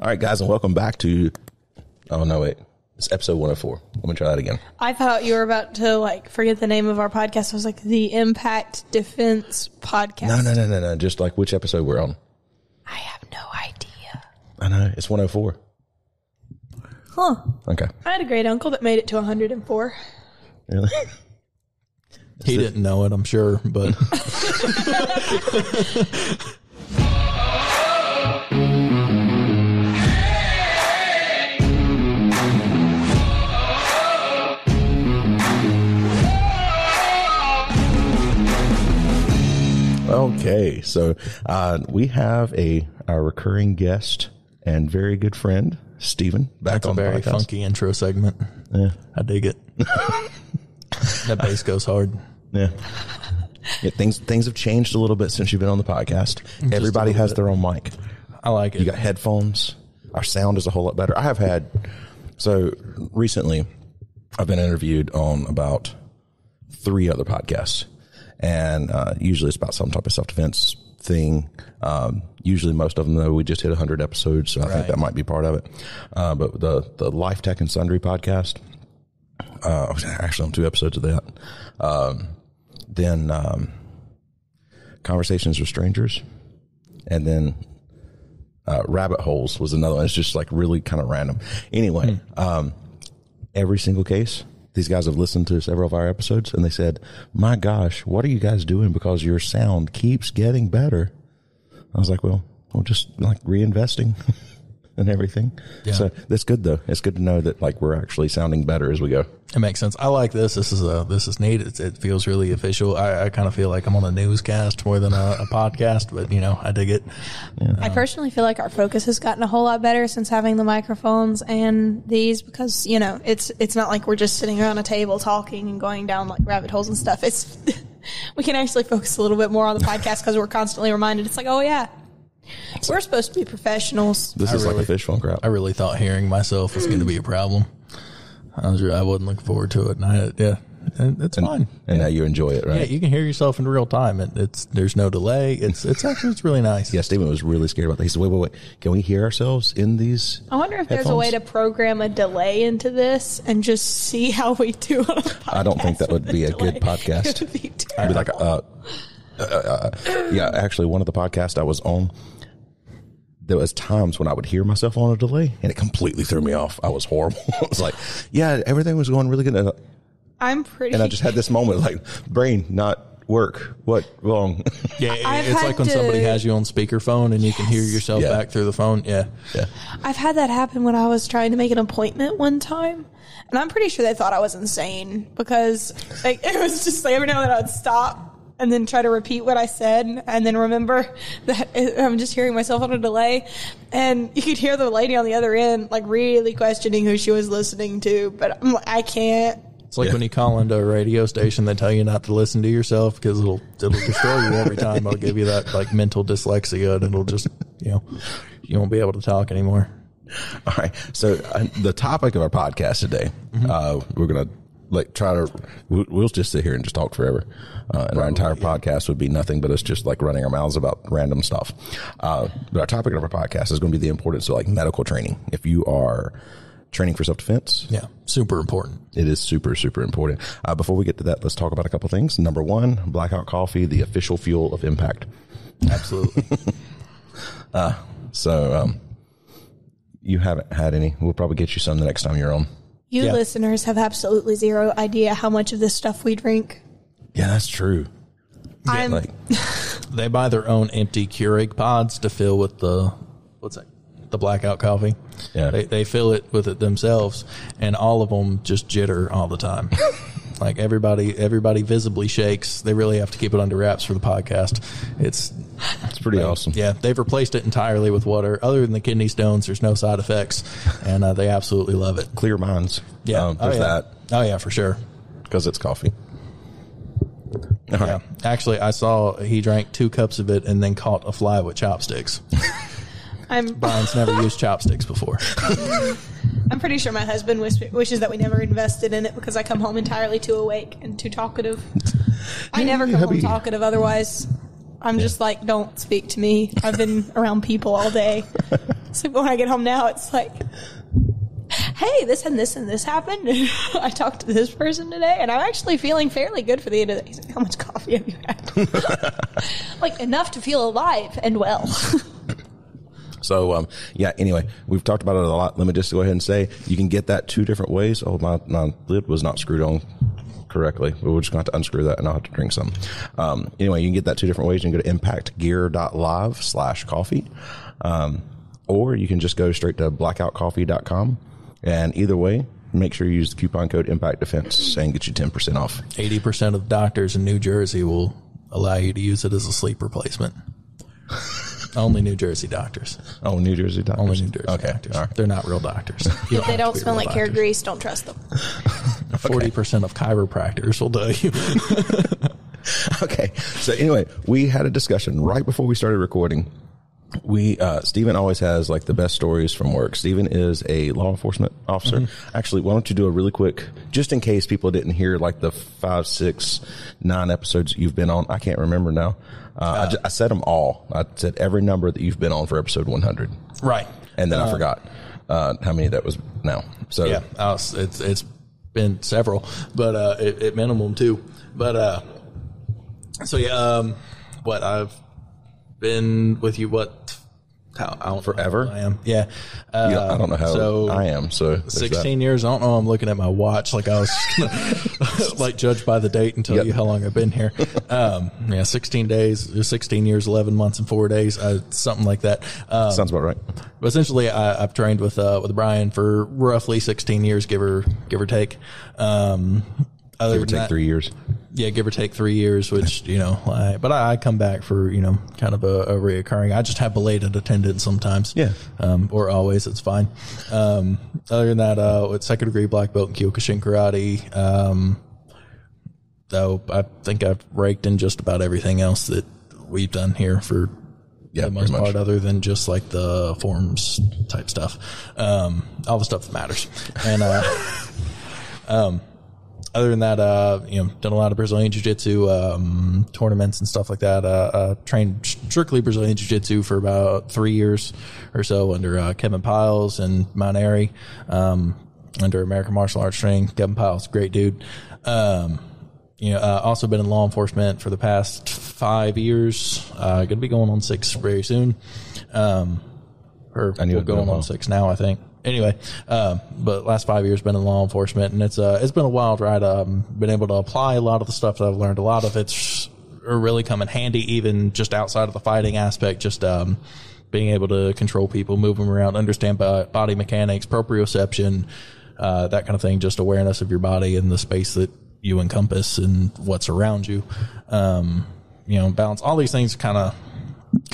All right, guys, and welcome back to. Oh no, wait, it's episode 104. Let me try that again. I thought you were about to like forget the name of our podcast. I was like the Impact Defense Podcast. No, no, no, no, no. Just like which episode we're on. I have no idea. I know it's 104. Huh. Okay, I had a great uncle that made it to 104. really? He didn't know it, I'm sure, but Okay, so uh, we have a our recurring guest and very good friend Stephen back that's a on the very podcast. funky intro segment. Yeah, I dig it. that bass goes hard. yeah. Yeah, things things have changed a little bit since you've been on the podcast. Everybody has bit. their own mic. I like it. You got headphones. Our sound is a whole lot better. I have had so recently. I've been interviewed on about three other podcasts, and uh, usually it's about some type of self defense thing. Um, usually, most of them though we just hit hundred episodes, so I think that might be part of it. Uh, but the the Life Tech and Sundry podcast, uh, I was actually on two episodes of that. Um, then um, Conversations with Strangers, and then uh, rabbit holes was another one. It's just like really kind of random. Anyway, um, every single case, these guys have listened to several of our episodes and they said, My gosh, what are you guys doing? Because your sound keeps getting better. I was like, Well, we're just like reinvesting and everything. Yeah. So that's good though. It's good to know that like we're actually sounding better as we go. It makes sense. I like this. This is a this is neat. It's, it feels really official. I, I kind of feel like I'm on a newscast more than a, a podcast, but you know, I dig it. I personally feel like our focus has gotten a whole lot better since having the microphones and these because you know it's it's not like we're just sitting around a table talking and going down like rabbit holes and stuff. It's we can actually focus a little bit more on the podcast because we're constantly reminded. It's like, oh yeah, we're supposed to be professionals. This I is like a fish phone crowd. I really thought hearing myself was going to be a problem. I was I wasn't looking forward to it, and I yeah, and it's fine. and now you enjoy it, right? Yeah, right? you can hear yourself in real time. It, it's there's no delay. It's it's actually it's really nice. Yeah, Stephen was really scared about that. He said, "Wait, wait, wait! Can we hear ourselves in these?" I wonder if there's a way to program a delay into this and just see how we do on a. I don't think that would be the a good podcast. It would be It'd be like, uh, uh, uh, yeah, actually, one of the podcasts I was on, there was times when I would hear myself on a delay, and it completely threw me off. I was horrible. I was like, yeah, everything was going really good, and, I'm pretty. and I just had this moment like, brain not work. What wrong? Yeah, it- I've it's like when somebody to- has you on speakerphone and you can hear yourself Yeah. back through the phone. Yeah, yeah, I've had that happen when I was trying to make an appointment one time, and I'm pretty sure they thought I was insane because like, it was just like every now and then I'd stop and then try to repeat what I said, and then remember that I'm just hearing myself on a delay, and you could hear the lady on the other end like really questioning who she was listening to, but I'm like, I can't. it's like Yeah. when you call into a radio station, they tell you not to listen to yourself because it'll it'll destroy you every time. It'll give you that like mental dyslexia, and it'll just you know you won't be able to talk anymore. All right. So uh, the topic of our podcast today, uh, we're gonna like try to we'll, just sit here and just talk forever, uh, and our entire podcast would be nothing but us just like running our mouths about random stuff. Uh, but our topic of our podcast is going to be the importance of like medical training. If you are training for self defense, Yeah, super important. it is super super important. Uh, before we get to that, let's talk about a couple things. Number one, Blackout Coffee, the official fuel of Impact. Absolutely. So um, you haven't had any. We'll probably get you some the next time you're on. You Yeah. listeners have absolutely zero idea how much of this stuff we drink. Yeah, that's true. I'm Like they buy their own empty Keurig pods to fill with the what's that? The blackout coffee. Yeah. They they fill it with it themselves, and all of them just jitter all the time. like everybody, everybody visibly shakes. They really have to keep it under wraps for the podcast. It's it's pretty awesome. yeah, they've replaced it entirely with water. Other than the kidney stones, there's no side effects, and uh, they absolutely love it. clear minds. Yeah, um, oh, yeah. that Oh yeah, for sure. because it's coffee. All Yeah, right. actually, I saw he drank two cups of it and then caught a fly with chopsticks. I'm Brian's never used chopsticks before. I'm pretty sure my husband wish, wishes that we never invested in it because I come home entirely too awake and too talkative. I never come home talkative otherwise. I'm just like, don't speak to me. I've been around people all day. So when I get home now, it's like, hey, this and this and this happened. I talked to this person today, and I'm actually feeling fairly good for the end of the day. He's like, How much coffee have you had? like enough to feel alive and well. So, um, yeah, anyway, we've talked about it a lot. Let me just go ahead and say you can get that two different ways. Oh, my, my lid was not screwed on correctly. But we're just going to have to unscrew that and I'll have to drink some. Um, anyway, you can get that two different ways. You can go to impactgear.live slash coffee. Um, or you can just go straight to blackoutcoffee.com. And either way, make sure you use the coupon code impact defense and get you 10% off. 80% of doctors in New Jersey will allow you to use it as a sleep replacement. Only New Jersey doctors. Oh, New Jersey doctors. Only New Jersey Okay. doctors. All right. They're not real doctors. If they don't smell real like hair grease, don't trust them. 40% of chiropractors will tell you. Okay. So anyway, we had a discussion right before we started recording. We, uh, Stephen always has like the best stories from work. Stephen is a law enforcement officer. Actually, why don't you do a really quick, just in case people didn't hear like the five, six, nine episodes you've been on. I can't remember now. Uh, I, ju- I said them all. I said every number that you've been on for episode 100. right. And then I forgot, uh, how many that was now. So Yeah, was, it's it's been several, but uh, at, at minimum two. But uh, so yeah, um, what I've been with you what how I don't know how Forever? I am yeah. Uh, Yeah, I don't know how so I am. So there's that. Sixteen years. I don't know. I'm looking at my watch like I was gonna, like judged by the date and tell Yep. you how long I've been here. Um, yeah, sixteen days, sixteen years, eleven months, and four days, uh, something like that. Um, Sounds about right. but essentially, I, I've trained with uh, with Brian for roughly 16 years, give or give or take. Um, other Give or take that- three years. yeah, give or take three years, which you know, I, but I, I come back for you know kind of a, a reoccurring. I just have belated attendance sometimes, Yeah. um, or always. It's fine. Um, other than that, uh, with second degree black belt in Kyokushin karate. Um, though I think I've raked in just about everything else that we've done here for Yeah, the most part, other than just like the forms type stuff, um, all the stuff that matters. And uh, um, other than that, uh, you know, done a lot of Brazilian Jiu Jitsu um, tournaments and stuff like that. Uh, uh, trained strictly Brazilian Jiu Jitsu for about three years or so under uh, Kevin Piles and Mount Airy, um, under American Martial Arts Training. Kevin Piles, great dude. Um, you know, uh, also been in law enforcement for the past five years. Uh, going to be going on six very soon. Um, or I we're it'd been a going on six now, I think. Anyway, um, but last five years been in law enforcement, and it's uh, it's been a wild ride. Um, been able to apply a lot of the stuff that I've learned. A lot of it's really come in handy, even just outside of the fighting aspect. Just um, being able to control people, move them around, understand body mechanics, proprioception, uh, that kind of thing. Just awareness of your body and the space that you encompass and what's around you. Um, you know, balance. All these things kind of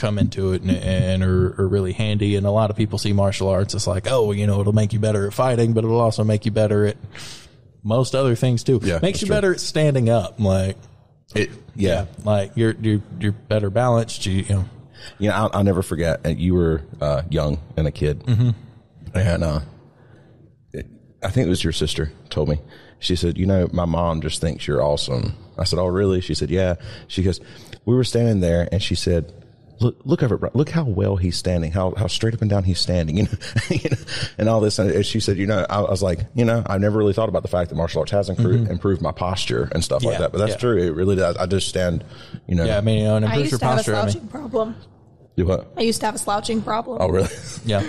come into it and, and are, are really handy. And a lot of people see martial arts as like, oh, you know, it'll make you better at fighting, but it'll also make you better at most other things too. Yeah, makes you true. better at standing up. Like, It, yeah. like you're you're you're better balanced. You, you know, You know, I'll, I'll never forget. uh, You were uh, young and a kid, mm-hmm. and uh, it- I think it was your sister told me. She said, "You know, my mom just thinks you're awesome." I said, "Oh, really?" She said, "Yeah." She goes, "We were standing there, and she said." Look! Look over! it, Look how well he's standing. How how straight up and down he's standing. You know, you know and all this. And she said, you know, I, I was like, you know, I've never really thought about the fact that martial arts has improved, improved my posture and stuff like that. But that's yeah. true. It really does. I just stand. You know, yeah. I mean, you know, and I improves your to have a posture. I mean, problem. do what? I used to have a slouching problem. Oh, really? yeah,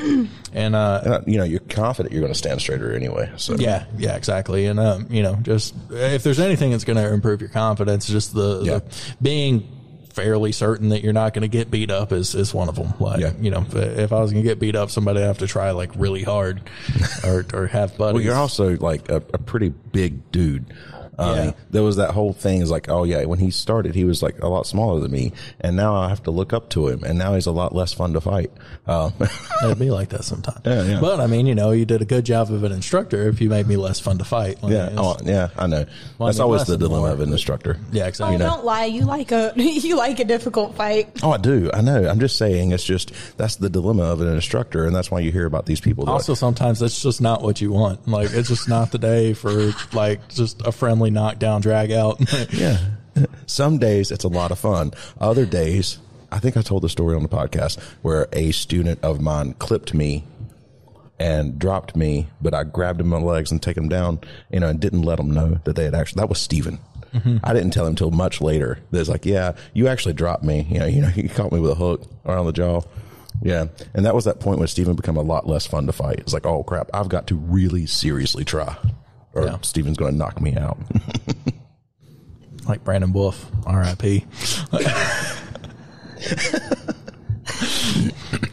and uh, And, uh, you know, you're confident you're going to stand straighter anyway. So Yeah, yeah, exactly. And um, you know, just if there's anything that's going to improve your confidence, just the, Yeah. the being fairly certain that you're not going to get beat up is is one of them. Like, Yeah. you know, if, if I was going to get beat up, somebody would have to try like really hard, or or have buddies. Well, you're also like a, a pretty big dude. Um, Yeah. There was that whole thing is like, oh yeah, when he started, he was like a lot smaller than me, and now I have to look up to him, and now he's a lot less fun to fight. Um, It'd be like that sometimes. Yeah, yeah. But I mean, you know, you did a good job of an instructor if you made me less fun to fight. Like, yeah, oh, yeah, I know. Well, That's always the dilemma more, of an instructor. yeah, Oh, exactly. don't lie. You like a you like a difficult fight. Oh, I do. I know. I'm just saying. It's just that's the dilemma of an instructor, and that's why you hear about these people. that- Also, sometimes that's just not what you want. Like, it's just not the day for like just a friendly knockdown drag out. yeah. Some days it's a lot of fun. Other days I think I told the story on the podcast where a student of mine clipped me and dropped me, but I grabbed him by the legs and take him down, you know, and didn't let him know that they had actually, that was Steven. Mm-hmm. I didn't tell him until much later. There's like, yeah, you actually dropped me. You know, you know, you caught me with a hook around the jaw. Yeah. And that was that point when Steven became a lot less fun to fight. It's like, oh crap, I've got to really seriously try or Yeah. Steven's going to knock me out. like Brandon Wolf, R.I.P.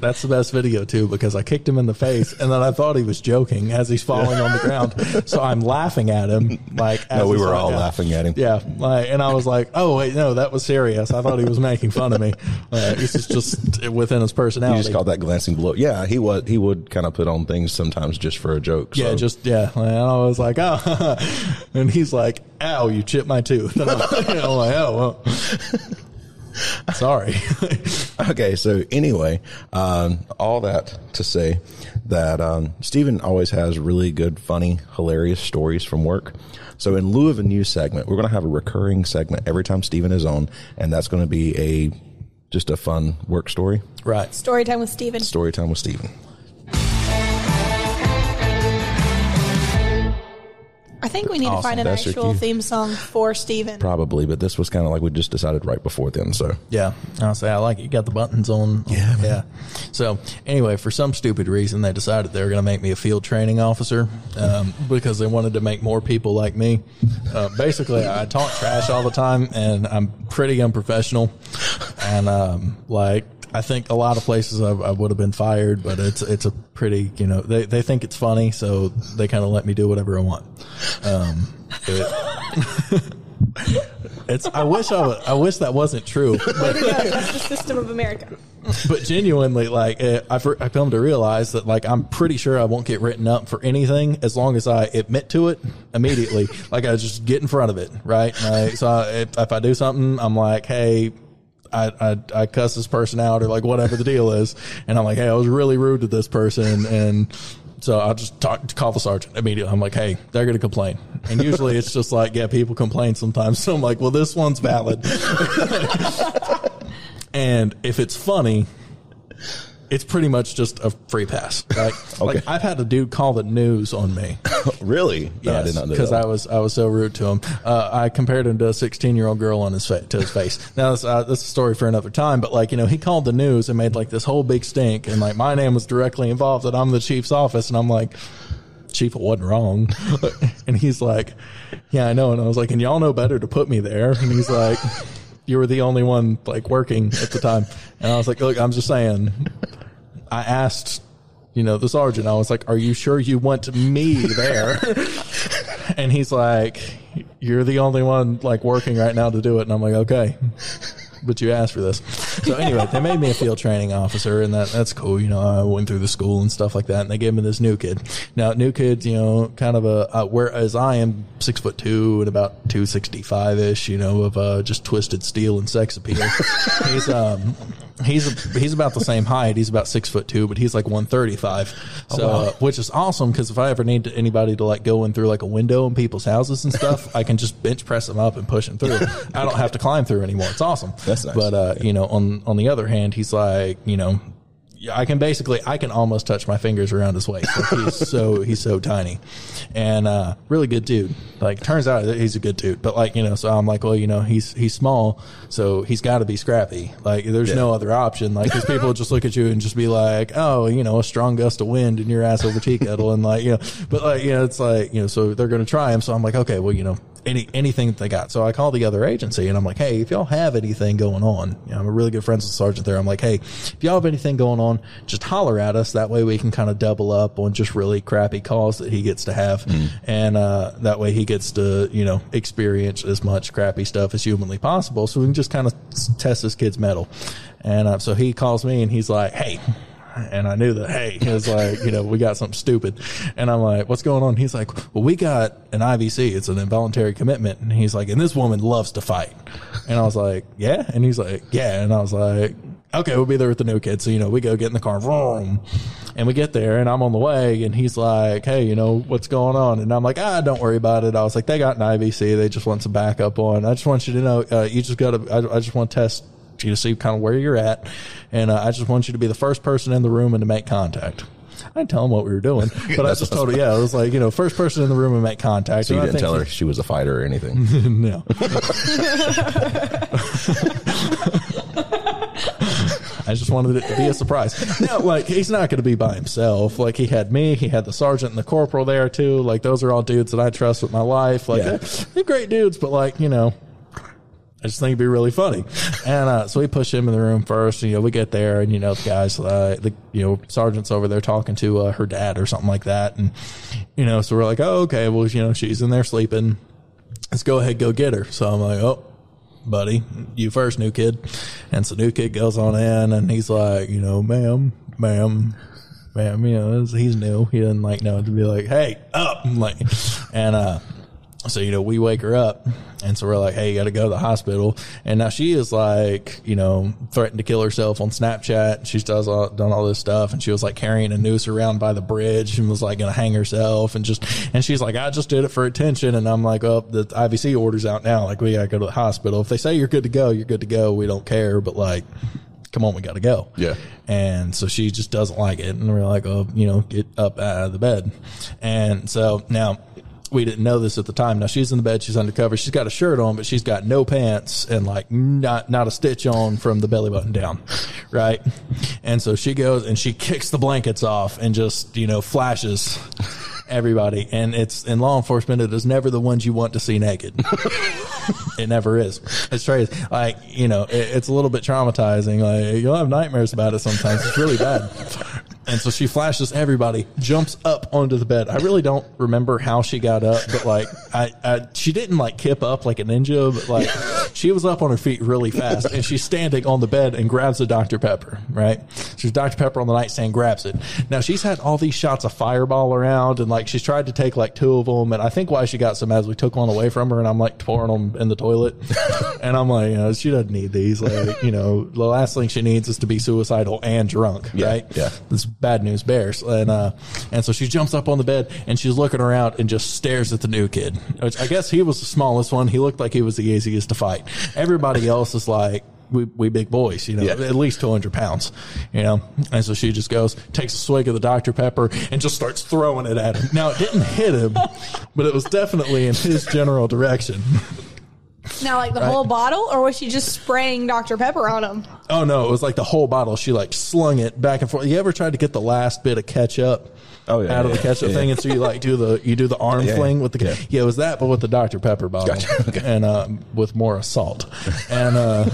That's the best video too because I kicked him in the face and then I thought he was joking as he's falling on the ground. So I'm laughing at him like as no, we were all down. laughing at him. Yeah, like, and I was like, "Oh wait, no, that was serious." I thought he was making fun of me. Uh, this is just within his You personality. just called that glancing blow. Yeah, he was. He would kind of put on things sometimes just for a joke. Yeah, just yeah. And I was like, oh, and he's like, ow, you chipped my tooth. And I'm like, oh, well, sorry. okay. So anyway, um, all that to say that um, Stephen always has really good, funny, hilarious stories from work. So in lieu of a new segment, we're going to have a recurring segment every time Stephen is on, and that's going to be a just a fun work story. right. Story time with Stephen. Story time with Stephen. I think we need to find an That's actual cue. theme song for Steven. Probably, but this was kind of like we just decided right before then. So Yeah, I'll say I like it. You got the buttons on. Yeah, man. yeah. So anyway, for some stupid reason, they decided they were going to make me a field training officer um, because they wanted to make more people like me. Uh, basically, I talk trash all the time, and I'm pretty unprofessional. And um, like, I think a lot of places I, I would have been fired, but it's it's a pretty you know they they think it's funny, so they kind of let me do whatever I want. Um, it- it's I wish I was, I wish that wasn't true, but Way to go. That's the system of America. but genuinely, like uh, I've I've come to realize that like I'm pretty sure I won't get written up for anything as long as I admit to it immediately. like I just get in front of it, right? Like, so I, if, if I do something, I'm like, hey. I, I, I cuss this person out or like whatever the deal is. And I'm like, hey, I was really rude to this person. And so I'll just talk, to call the sergeant immediately. I'm like, hey, they're going to complain. And usually it's just like, yeah, people complain sometimes. So I'm like, well, this one's valid. and if it's funny, it's pretty much just a free pass. Like, Okay. like I've had a dude call the news on me. really, no, I did not know because that. I was I was so rude to him. Uh, I compared him to a 16 year old girl on his fa- to his face. Now that's, uh, that's a story for another time. But like you know, he called the news and made like this whole big stink, and like my name was directly involved, and I'm the chief's office, and I'm like. Chief, it wasn't wrong. and he's like, Yeah, I know. And I was like, And y'all know better to put me there. And he's like, You were the only one like working at the time. And I was like, Look, I'm just saying, I asked, you know, the sergeant, I was like, Are you sure you want me there? and he's like, You're the only one like working right now to do it. And I'm like, Okay. But you asked for this. So anyway, they made me a field training officer and that that's cool. You know, I went through the school and stuff like that and they gave me this new kid. Now new kid, you know, kind of a, uh, whereas I am six foot two and about 265 ish, you know, of, uh, just twisted steel and sex appeal. he's, um, he's, he's about the same height. He's about six foot two, but he's like 135. So, uh, which is awesome because if I ever need anybody to like go in through like a window in people's houses and stuff, I can just bench press them up and push them through. I don't have to climb through anymore. It's awesome. That's nice. But, uh, you know, on, on the other hand, he's like, you know, yeah, I can basically, I can almost touch my fingers around his waist. Like he's so, he's so tiny and, uh, really good dude. Like turns out that he's a good dude, but like, you know, so I'm like, well, you know, he's, he's small, so he's got to be scrappy. Like there's no other option. Like, cause people just look at you and just be like, oh, you know, a strong gust of wind and your ass over tea kettle. And like, you know, but like, you know, it's like, you know, so they're going to try him. So I'm like, okay, well, you know, any anything that they got. So I called the other agency and I'm like, hey, if y'all have anything going on, you know, I'm a really good friends with the sergeant there. I'm like, hey, if y'all have anything going on, just holler at us. That way we can kind of double up on just really crappy calls that he gets to have, and uh, that way he gets to you know experience as much crappy stuff as humanly possible. So we can just kind of test this kid's mettle. And uh, so he calls me and he's like, hey. And I knew that, hey, he was like, you know, we got something stupid. And I'm like, what's going on? He's like, well, we got an IVC. It's an involuntary commitment. And he's like, and this woman loves to fight. And I was like, yeah. And he's like, yeah. And I was like, okay, we'll be there with the new kid. So, you know, we go get in the car, vroom, and we get there and I'm on the way and he's like, Hey, you know, what's going on? And I'm like, ah, don't worry about it. I was like, they got an IVC. They just want some backup on. I just want you to know, uh, you just got to, I, I just want to test you to see kind of where you're at, and uh, I just want you to be the first person in the room and to make contact. I didn't tell him what we were doing, but I just told her, yeah, it was like, you know, first person in the room and make contact. So you And didn't tell her she was a fighter or anything. no. I just wanted it to be a surprise. No, like he's not going to be by himself. Like he had me, he had the sergeant and the corporal there too. Like those are all dudes that I trust with my life. Like Yeah. they're, they're great dudes, but like you know, I just think it'd be really funny. And uh, so we push him in the room first. And, you know, we get there, and you know, the guys, uh, the you know, sergeant's over there talking to uh, her dad or something like that, and you know, so we're like, oh, okay, well, you know, she's in there sleeping. Let's go ahead, go get her. So I'm like, oh, buddy, you first, new kid. And so new kid goes on in, and he's like, you know, ma'am, ma'am. Ma'am, you know, he's new. He didn't like know to be like, "Hey, up!" Like, and uh, so, you know, we wake her up and so we're like, Hey, you got to go to the hospital. And now she is like, you know, threatened to kill herself on Snapchat. She's does all, done all this stuff. And she was like carrying a noose around by the bridge and was like going to hang herself and just, and she's like, I just did it for attention. And I'm like, oh, the IVC order's out now. Like we got to go to the hospital. If they say you're good to go, you're good to go. We don't care. But like, come on, we got to go. Yeah. And so she just doesn't like it. And we're like, oh, you know, get up out of the bed. And so now we didn't know this at the time. Now she's in the bed. She's undercover. She's got a shirt on, but she's got no pants and like not, not a stitch on from the belly button down. Right. And so she goes and she kicks the blankets off and just, you know, flashes everybody. And it's in law enforcement. It is never the ones you want to see naked. It never is. It's crazy. Like, you know, it, it's a little bit traumatizing. Like, you'll have nightmares about it sometimes. It's really bad. And so she flashes everybody, jumps up onto the bed. I really don't remember how she got up, but like, I, I she didn't like kip up like a ninja, but like, she was up on her feet really fast and she's standing on the bed and grabs the Dr. Pepper, right? She's Dr. Pepper on the nightstand, grabs it. Now she's had all these shots of fireball around and like, she's tried to take like two of them. And I think why she got some as we took one away from her and I'm like pouring them in the toilet. and I'm like, you know, she doesn't need these. Like, you know, the last thing she needs is to be suicidal and drunk, Yeah, right? yeah. This bad news bears. And, uh, and so she jumps up on the bed and she's looking around and just stares at the new kid, which I guess he was the smallest one. He looked like he was the easiest to fight. Everybody else is like, we, we big boys, you know, Yeah. at least 200 pounds, you know? And so she just goes, takes a swig of the Dr. Pepper and just starts throwing it at him. Now it didn't hit him, but it was definitely in his general direction. Now, like the whole bottle, or was she just spraying Dr. Pepper on him? Oh no, it was like the whole bottle. She like slung it back and forth. You ever tried to get the last bit of ketchup? Oh, yeah, out of yeah, the ketchup yeah. thing, and so you like do the you do the arm Yeah, fling with the Yeah. yeah. it was that, but with the Dr Pepper bottle Gotcha. Okay. and uh, with more assault, and uh,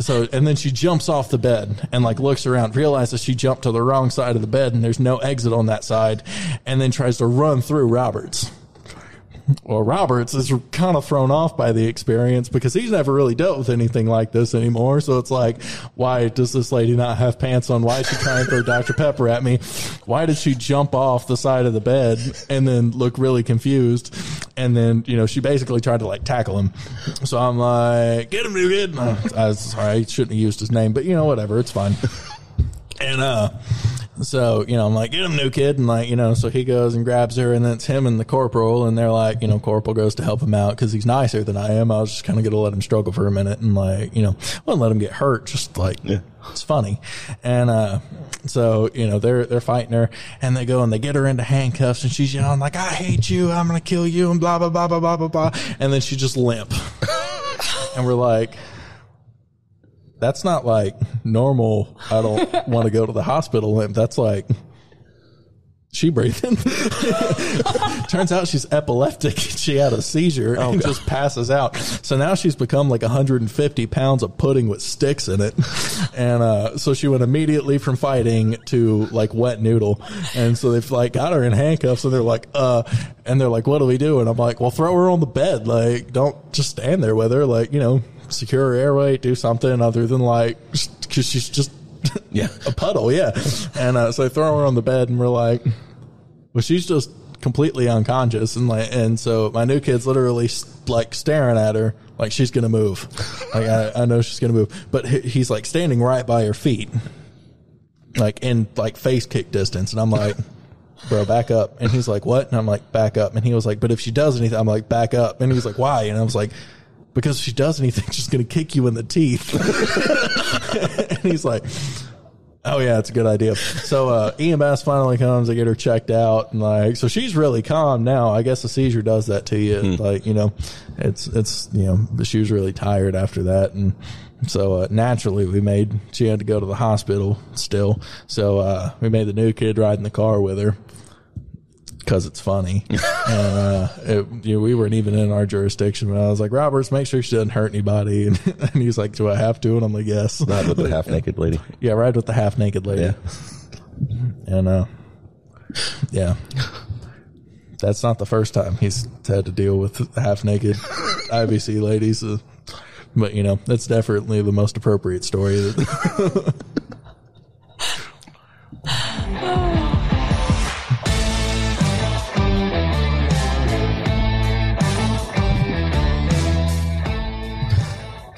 so and then she jumps off the bed and like looks around, realizes she jumped to the wrong side of the bed and there's no exit on that side, and then tries to run through Roberts. Well, Roberts is kind of thrown off by the experience because he's never really dealt with anything like this anymore. So it's like, why does this lady not have pants on? Why is she trying to throw Dr. Pepper at me? Why did she jump off the side of the bed and then look really confused? And then, you know, she basically tried to like tackle him. So I'm like, get him, kid. Uh, I was sorry, I shouldn't have used his name, but you know, whatever, it's fine. And uh so, you know, I'm like, get him, new kid. And like, you know, so he goes and grabs her and then it's him and the corporal. And they're like, you know, corporal goes to help him out because he's nicer than I am. I was just kind of going to let him struggle for a minute and like, you know, wouldn't let him get hurt. Just like, Yeah. it's funny. And, uh, so, you know, they're, they're fighting her and they go and they get her into handcuffs and she's yelling like, I hate you. I'm going to kill you and blah, blah, blah, blah, blah, blah, blah. And then she just limp. and we're like, that's not like normal. I don't want to go to the hospital limp. That's like she breathing. Turns out she's epileptic. She had a seizure and God. just passes out. So now she's become like 150 pounds of pudding with sticks in it. And, uh, so she went immediately from fighting to like wet noodle. And so they've like got her in handcuffs and they're like, uh, and they're like, what do we do? And I'm like, well, throw her on the bed. Like, don't just stand there with her. Like, you know, secure her airway, do something other than like, cause she's just Yeah. a puddle, yeah. And uh, so they throw her on the bed, and we're like, well, she's just completely unconscious, and like, and so my new kid's literally like staring at her, like she's gonna move. Like I, I know she's gonna move, but he's like standing right by her feet, like in like face kick distance, and I'm like. Bro, back up. And he's like, what? And I'm like, back up. And he was like, but if she does anything, I'm like, back up. And he was like, why? And I was like, because if she does anything, she's going to kick you in the teeth. and he's like, Oh yeah, it's a good idea. So uh, EMS finally comes, they get her checked out, and like, so she's really calm now. I guess the seizure does that to you, like you know, it's it's you know, she was really tired after that, and so uh, naturally we made she had to go to the hospital still. So uh, we made the new kid ride in the car with her because it's funny. and uh, it, you know, we weren't even in our jurisdiction. But I was like, Roberts, make sure she doesn't hurt anybody. And, and he's like, Do I have to? And I'm like, Yes. Not with the half naked lady. Yeah, ride with the half naked lady. Yeah. And uh yeah. That's not the first time he's had to deal with half naked IVC ladies. Uh, but you know, that's definitely the most appropriate story. That,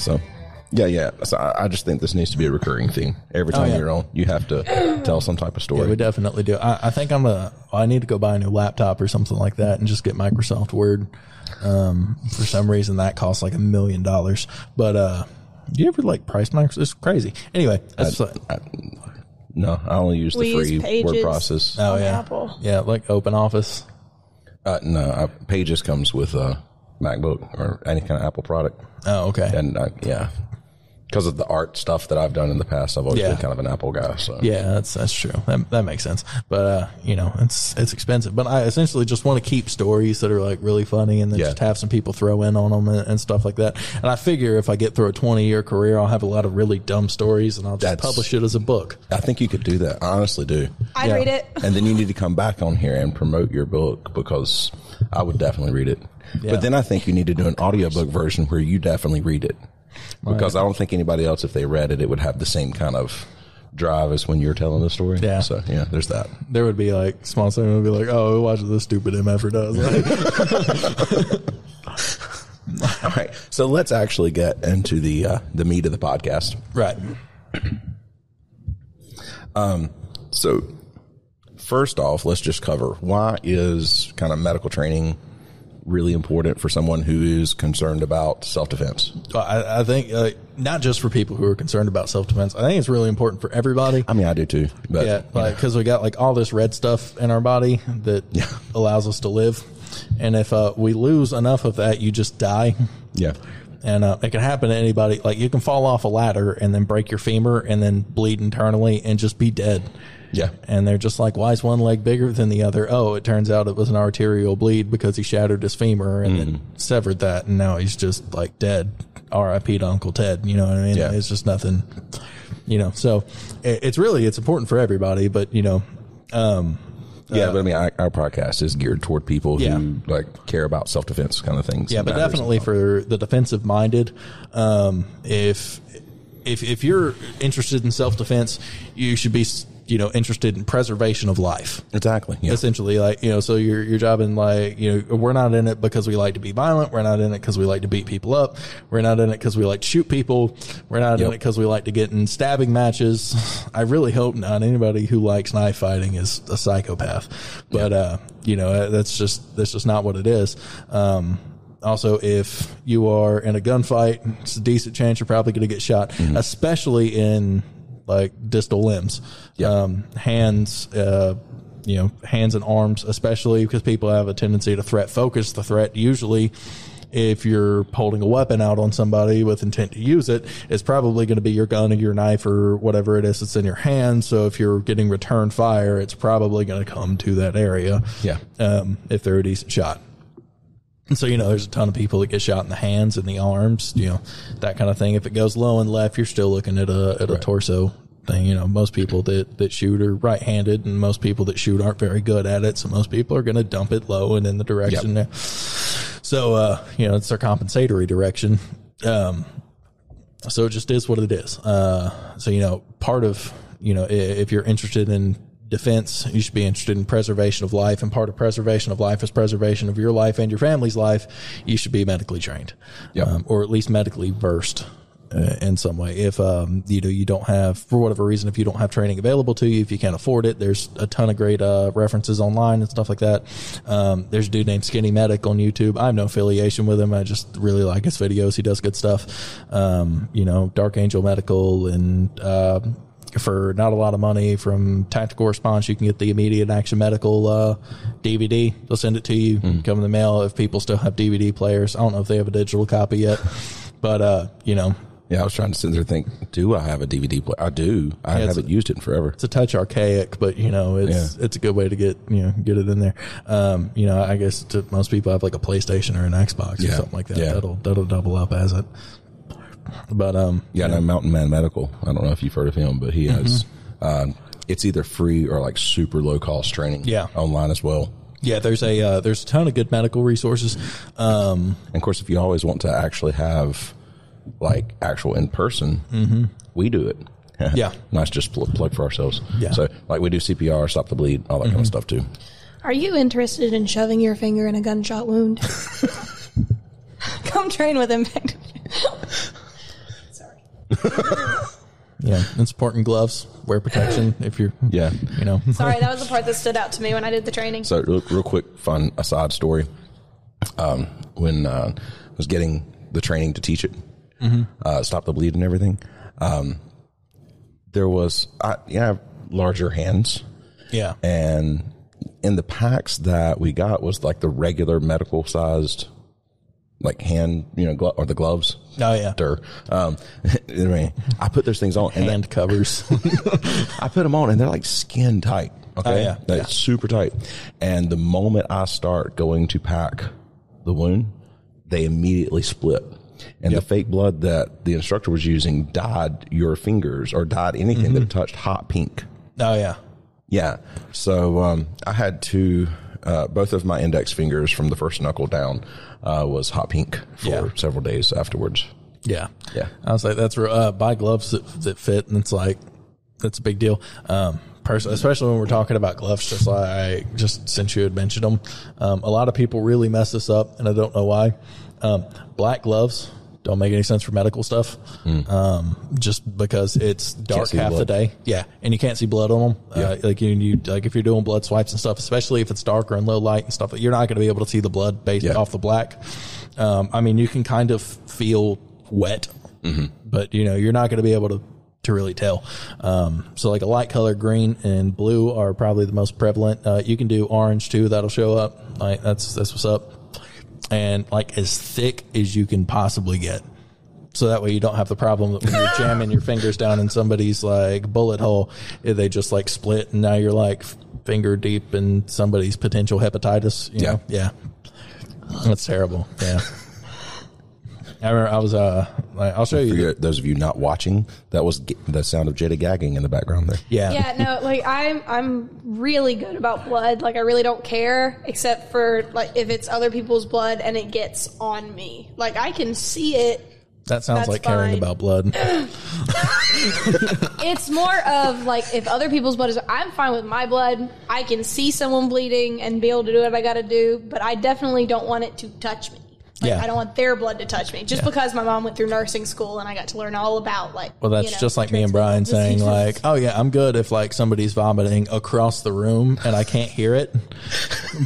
So, yeah, yeah. So I, I just think this needs to be a recurring theme. Every time yeah. you're on, you have to tell some type of story. yeah, we definitely do. I, I think I'm a. I need to go buy a new laptop or something like that and just get Microsoft Word. Um, for some reason that costs like a million dollars. But uh, do you ever like price Microsoft? It's crazy. Anyway, that's I- no, I only use the We use free Pages. word process. oh on yeah, Apple. yeah, like Open Office. Uh, no, I, Pages comes with a MacBook or any kind of Apple product, Oh okay. and uh, yeah, because of the art stuff that I've done in the past, I've always Yeah. been kind of an Apple guy. So Yeah, that's that's true. That that makes sense. But uh, you know, it's it's expensive. But I essentially just want to keep stories that are like really funny, and then Yeah. just have some people throw in on them and, and stuff like that. And I figure if I get through a twenty year career, I'll have a lot of really dumb stories, and I'll just That's- publish it as a book. I think you could do that. I honestly do. I'd Yeah. read it. and then you need to come back on here and promote your book because I would definitely read it. Yeah. But then I think you need to do an audiobook version where you definitely read it. Because I don't think anybody else, if they read it, it would have the same kind of drive as when you're telling the story. Yeah. So yeah, there's that. There would be like segment would be like, "Oh, watch what this stupid MFer does." Like, All right. So let's actually get into the uh, the meat of the podcast. right. um. So first off, let's just cover why is kind of medical training really important for someone who is concerned about self defense. I, I think uh, not just for people who are concerned about self defense. I think it's really important for everybody. I mean, I do too. But Yeah, like because we got like all this red stuff in our body that Yeah. allows us to live, and if uh, we lose enough of that, you just die. yeah. And uh, it can happen to anybody. Like you can fall off a ladder and then break your femur and then bleed internally and just be dead. Yeah. And they're just like, why is one leg bigger than the other? Oh, it turns out it was an arterial bleed because he shattered his femur and then severed that, and now he's just like dead. R.I.P. to Uncle Ted. You know what I mean? Yeah. It's just nothing. You know, so it, it's really it's important for everybody, but you know, um, Yeah, but I mean, our, our podcast is geared toward people Yeah. who like care about self defense kind of things. Yeah, but definitely for the defensive minded, um, if if if you're interested in self defense, you should be you know interested in preservation of life. exactly. Yeah. Essentially, like you know, so your your job in like you know, we're not in it because we like to be violent. We're not in it because we like to beat people up. We're not in it because we like to shoot people. We're not in it because we like to get in stabbing matches. I really hope not. Anybody who likes knife fighting is a psychopath. But uh, you know, that's just that's just not what it is. Um, also, if you are in a gunfight, it's a decent chance you're probably going to get shot, especially in like distal limbs, Yeah. um, hands, uh, you know, hands and arms, especially because people have a tendency to threat focus the threat. Usually, if you're holding a weapon out on somebody with intent to use it, it's probably going to be your gun or your knife or whatever it is that's in your hand. So if you're getting return fire, it's probably going to come to that area. Yeah. Um, if they're a decent shot. And so, you know, there's a ton of people that get shot in the hands and the arms, you know, that kind of thing. If it goes low and left, you're still looking at a, at a torso thing. You know, most people that, that shoot are right handed and most people that shoot aren't very good at it. So most people are going to dump it low and in the direction there. So, uh, you know, it's their compensatory direction. Um, so it just is what it is. Uh, so, you know, part of, you know, if you're interested in defense, you should be interested in preservation of life. And part of preservation of life is preservation of your life and your family's life. You should be medically trained, Yep. um, or at least medically versed uh, in some way. If um, you know you don't have for whatever reason, if you don't have training available to you, if you can't afford it, there's a ton of great uh, references online and stuff like that. Um, there's a dude named Skinny Medic on YouTube. I have no affiliation with him. I just really like his videos. He does good stuff. Um, you know, Dark Angel Medical and. Uh, for not a lot of money from Tactical Response, you can get the immediate action medical uh, DVD. They'll send it to you, come in the mail. If people still have DVD players, I don't know if they have a digital copy yet, but uh, you know, Yeah, I was trying to sit there and think, do I have a DVD player? I do. I it's haven't used it in forever. it's a touch archaic, but you know, it's it's a good way to get you know get it in there. Um, you know, I guess to most people have like a PlayStation or an Xbox or something like that. Yeah. That'll that'll double up as it. But um, Yeah, no, Mountain Man Medical. I don't know if you've heard of him, but he has. Um, it's either free or like super low cost training. Yeah. online as well. yeah, there's a uh, there's a ton of good medical resources. Um, And of course, if you always want to actually have like actual in person, we do it. Yeah. nice. Just pl- plug for ourselves. Yeah. So like we do CPR, stop the bleed, all that kind of stuff too. Are you interested in shoving your finger in a gunshot wound? Come train with him. Sorry. yeah, and sporting gloves, wear protection if you're Yeah. you know. Sorry, that was the part that stood out to me when I did the training. So real, real quick, fun aside story. Um, when uh, I was getting the training to teach it, uh, stop the bleed and everything, um, there was I, yeah, I have larger hands, Yeah, and in the packs that we got was like the regular medical sized, like hand, you know, glo- or the gloves. oh yeah, Dur. Um, I mean, I put those things on, and hand covers. I put them on and they're like skin tight. Okay. Oh, yeah. Yeah. super tight. And the moment I start going to pack the wound, they immediately split. And the fake blood that the instructor was using dyed your fingers or dyed anything Mm-hmm. that touched hot pink. oh yeah, Yeah. So um, I had to, uh, both of my index fingers from the first knuckle down uh, was hot pink for Yeah. several days afterwards. yeah, Yeah. I was like, that's real- uh, buy gloves that, that fit, and it's like that's a big deal. Um, especially when we're talking about gloves, just like I just since you had mentioned them, um, a lot of people really mess this up, and I don't know why. Um, black gloves don't make any sense for medical stuff, um, just because it's dark half the day. Yeah, and you can't see blood on them. Yeah. Uh, like you, you, like if you're doing blood swipes and stuff, especially if it's darker and low light and stuff, you're not going to be able to see the blood based Yeah. off the black. Um, I mean, you can kind of feel wet, but you know, you're not going to be able to to really tell. Um, so like a light color, green and blue are probably the most prevalent. Uh, you can do orange too. That'll show up. Like that's that's what's up. And like as thick as you can possibly get. So that way you don't have the problem that when you're jamming your fingers down in somebody's like bullet hole, they just like split and now you're like finger deep in somebody's potential hepatitis. You Yeah. know? Yeah. That's terrible. Yeah. I remember I was, uh, like, I'll show you. For those of you not watching, that was g- the sound of Jada gagging in the background there. Yeah. Yeah, no, like I'm I'm really good about blood. Like I really don't care except for like if it's other people's blood and it gets on me. Like I can see it. That sounds That's like caring fine. about blood. It's more of like if other people's blood is I'm fine with my blood. I can see someone bleeding and be able to do what I got to do, but I definitely don't want it to touch me. Like, Yeah. I don't want their blood to touch me. Just Yeah. because my mom went through nursing school and I got to learn all about like Well, that's you know, just like me and transmissible Brian saying like, "Oh yeah, I'm good if like somebody's vomiting across the room and I can't hear it,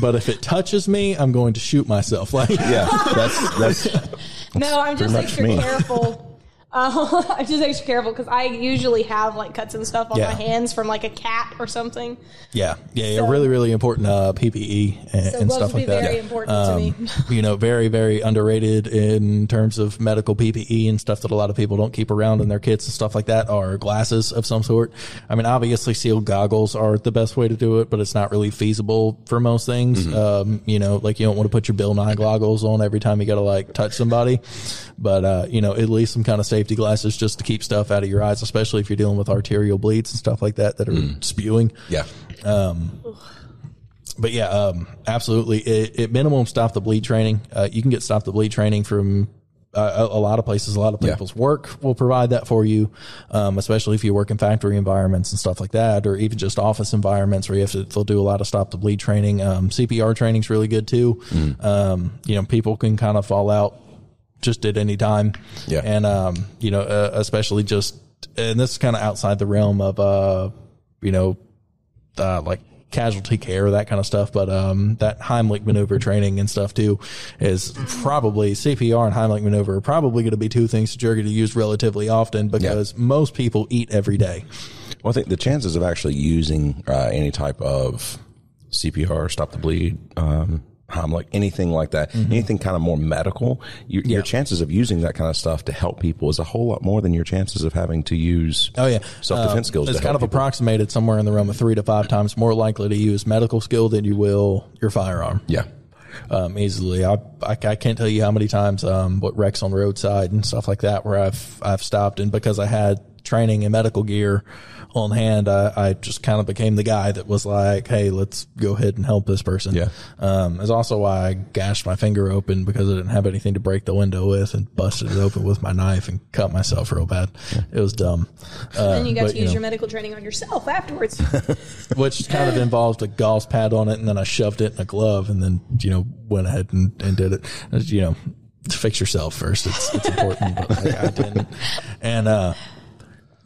but if it touches me, I'm going to shoot myself." Like, Yeah, that's that's No, I'm just much extra me. careful. Uh, I'm just extra careful because I usually have like cuts and stuff on Yeah. my hands from like a cat or something. yeah, yeah, yeah So- really, really important uh, PPE and, So and stuff would be like that. very important to me. you know, very, very underrated in terms of medical PPE and stuff that a lot of people don't keep around in their kits and stuff like that are glasses of some sort. I mean, obviously sealed goggles are the best way to do it, but it's not really feasible for most things. Um, you know, like you don't want to put your Bill Nye goggles on every time you got to like touch somebody, but, uh, you know, at least some kind of safety glasses just to keep stuff out of your eyes, especially if you're dealing with arterial bleeds and stuff like that that are spewing yeah. Um, but yeah, um, absolutely. It, it minimum stop the bleed training. Uh, you can get stop the bleed training from uh, a, a lot of places. A lot of Yeah. people's work will provide that for you, um, especially if you work in factory environments and stuff like that, or even just office environments where you have to. They'll do a lot of stop the bleed training. Um, CPR is really good too. Um, you know, people can kind of fall out just at any time. Yeah. And, um, you know, uh, especially just, and this is kind of outside the realm of, uh, you know, uh, like casualty care, that kind of stuff. But, um, that Heimlich maneuver training and stuff too is probably CPR and Heimlich maneuver are probably going to be two things that you're going to use relatively often because most people eat every day. Well, I think the chances of actually using uh, any type of CPR, stop the bleed, um, Heimlich, anything like that, anything kind of more medical, your, your chances of using that kind of stuff to help people is a whole lot more than your chances of having to use Oh yeah, self defense Uh, skills. It's kind of people. approximated somewhere in the realm of three to five times more likely to use medical skill than you will your firearm. Yeah. um, easily. I, I I can't tell you how many times um, what wrecks on the roadside and stuff like that where I've I've stopped and because I had training and medical gear on hand, I, I just kind of became the guy that was like, "Hey, let's go ahead and help this person." Yeah. Um, it's also why I gashed my finger open because I didn't have anything to break the window with and busted it open with my knife and cut myself real bad. It was dumb. Uh, and you got but, to use know your medical training on yourself afterwards. which kind of involved a gauze pad on it, and then I shoved it in a glove, and then you know went ahead and, and did it. Uh, You know, fix yourself first. It's it's important, but like, I didn't. And uh,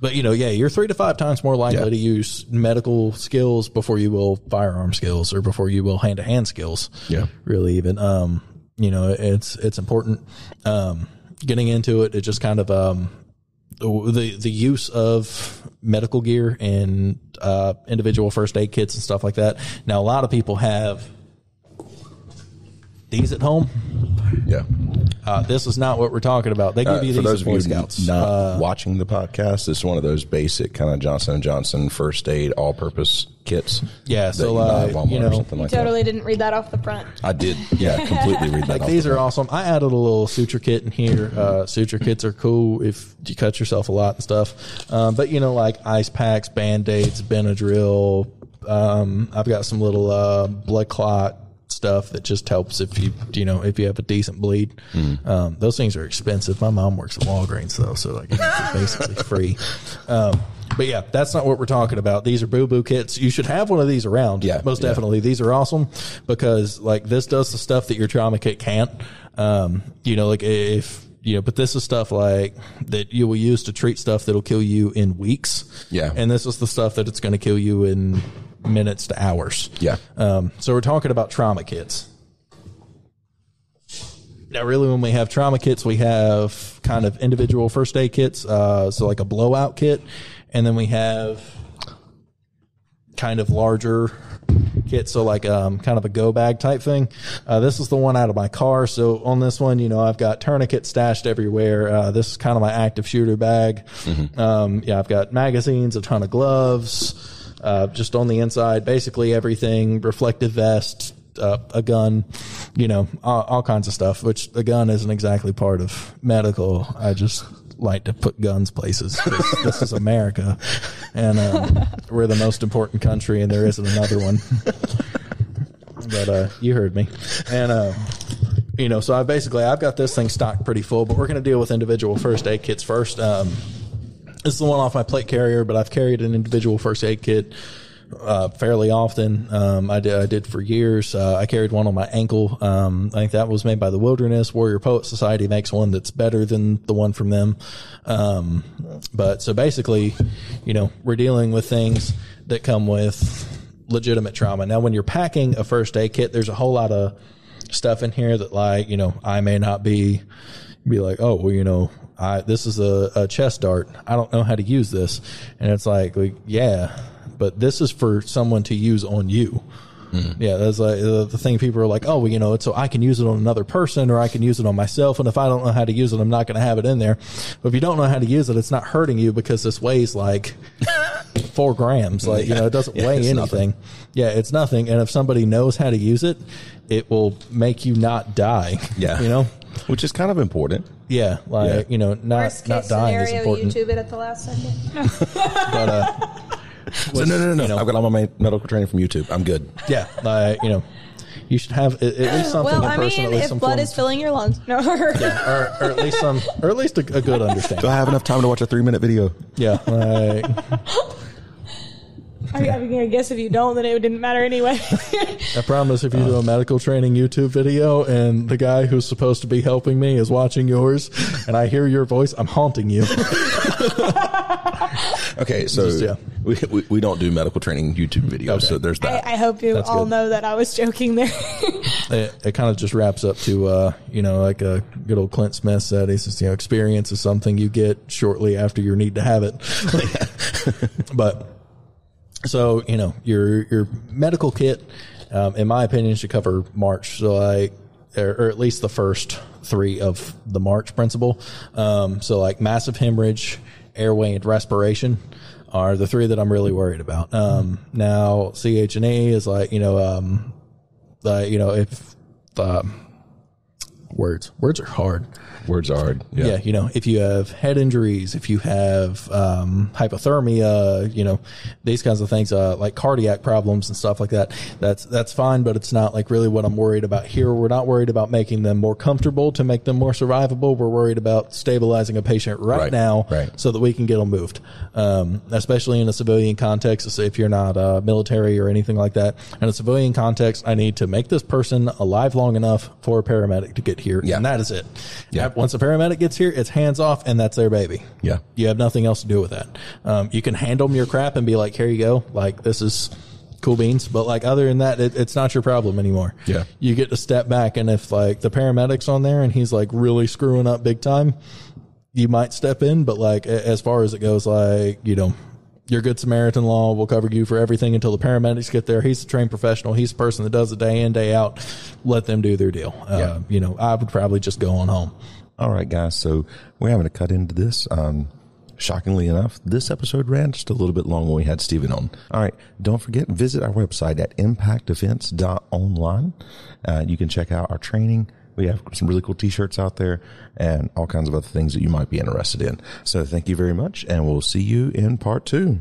but you know, yeah, you're three to five times more likely Yeah. to use medical skills before you will firearm skills or before you will hand to hand skills. Yeah. really, even um, you know, it's it's important. Um, getting into it, it just kind of um the the use of medical gear and uh, individual first aid kits and stuff like that. Now, a lot of people have these at home. Yeah. Uh, this is not what we're talking about. They give Uh, you for these those at of Boy you Scouts. not Uh, watching the podcast, it's one of those basic kind of Johnson and Johnson first aid all-purpose kits. Yeah, so, you buy uh, at Walmart you know, something like totally didn't read that off the front. I did, yeah, completely read that. like off these the are front. awesome. I added a little suture kit in here. Uh, suture kits are cool if you cut yourself a lot and stuff. Um, but you know, like ice packs, band aids, Benadryl. Um, I've got some little uh, blood clot stuff that just helps if you you know if you have a decent bleed. Um, those things are expensive. My mom works at Walgreens though, so like it's basically free. Um, but yeah, that's not what we're talking about. These are boo boo kits. You should have one of these around. Yeah, most yeah. definitely. These are awesome because like this does the stuff that your trauma kit can't. Um, you know, like if you know, but this is stuff like that you will use to treat stuff that'll kill you in weeks. Yeah. and this is the stuff that it's going to kill you in minutes to hours. Yeah. Um, so we're talking about trauma kits. Now, really, when we have trauma kits, we have kind of individual first aid kits. Uh, so like a blowout kit, and then we have kind of larger kit. So like um, kind of a go bag type thing. Uh, this is the one out of my car. So on this one, you know, I've got tourniquets stashed everywhere. Uh, this is kind of my active shooter bag. Um, yeah, I've got magazines, a ton of gloves. Uh, just on the inside, basically everything, reflective vest, uh, a gun, you know, all, all kinds of stuff, which a gun isn't exactly part of medical. I just like to put guns places. 'cause this is America and um, we're the most important country and there isn't another one. but uh, you heard me. And, uh, you know, so I basically, I've got this thing stocked pretty full, but we're going to deal with individual first aid kits first. Um, is the one off my plate carrier, but I've carried an individual first aid kit uh, fairly often. Um, I did I did for years. Uh, I carried one on my ankle. Um, I think that was made by the Wilderness Warrior Poet Society. Makes one that's better than the one from them. Um, but so basically, you know, we're dealing with things that come with legitimate trauma. Now, when you're packing a first aid kit, there's a whole lot of stuff in here that, like, you know, I may not be be like, oh, well, you know, I this is a, a chest dart. I don't know how to use this, and it's like, like, yeah, but this is for someone to use on you. Yeah, that's like uh, the thing. People are like, oh, well, you know, it's so I can use it on another person, or I can use it on myself. And if I don't know how to use it, I'm not going to have it in there. But if you don't know how to use it, it's not hurting you because this weighs like four grams. Like you know, it doesn't Yeah, weigh anything. Yeah, it's nothing. And if somebody knows how to use it, it will make you not die. Yeah. you know. which is kind of important. Yeah, like Yeah. you know, not Worst not case dying is scenario, important. YouTube it at the last second. But uh, So, no, no, no, no. you know- I've got all my medical training from YouTube. I'm good. yeah, like you know, you should have at, at least something well, in I person. mean, at least if some blood form- is filling your lungs, no. or, or at least some, or at least a, a good understanding. Do I have enough time to watch a three minute video? Yeah, like, I, I mean, I guess if you don't, then it didn't matter anyway. I promise if you do a medical training YouTube video and the guy who's supposed to be helping me is watching yours and I hear your voice, I'm haunting you. Okay, so Just, yeah. we, we we don't do medical training YouTube videos, Okay. so there's that. I, I hope you That's all good. know that I was joking there. it, it kind of just wraps up to uh, you know like a good old Clint Smith said. He says you know experience is something you get shortly after your need to have it. but so you know your your medical kit, um, in my opinion, should cover March. So like or, or at least the first three of the March principle. Um, so like massive hemorrhage, airway, and respiration are the three that I'm really worried about. Um, now CH and E is like you know um, the you know if the words words are hard Words are hard. yeah. you know if you have head injuries if you have um, hypothermia you know these kinds of things uh, like cardiac problems and stuff like that that's that's fine but it's not like really what i'm worried about here we're not worried about making them more comfortable to make them more survivable we're worried about stabilizing a patient right, Right, now right. so that we can get them moved um, especially in a civilian context if you're not uh, military or anything like that in a civilian context i need to make this person alive long enough for a paramedic to get here Yeah. and that is it Yeah. Once a paramedic gets here, it's hands off, and that's their baby. Yeah. You have nothing else to do with that. Um, you can hand them your crap and be like, here you go. Like, this is cool beans. But, like, other than that, it, it's not your problem anymore. Yeah. You get to step back, and if, like, the paramedic's on there and he's, like, really screwing up big time, you might step in. But, like, as far as it goes, like, you know, your good Samaritan law will cover you for everything until the paramedics get there. He's a trained professional. He's the person that does it day in, day out. Let them do their deal. Uh, Yeah. You know, I would probably just go on home. All right, guys. So we're having to cut into this. Um, shockingly enough, this episode ran just a little bit long when we had Steven on. All right. Don't forget, visit our website at impactdefense.online. Uh, you can check out our training. We have some really cool t-shirts out there and all kinds of other things that you might be interested in. So thank you very much and we'll see you in part two.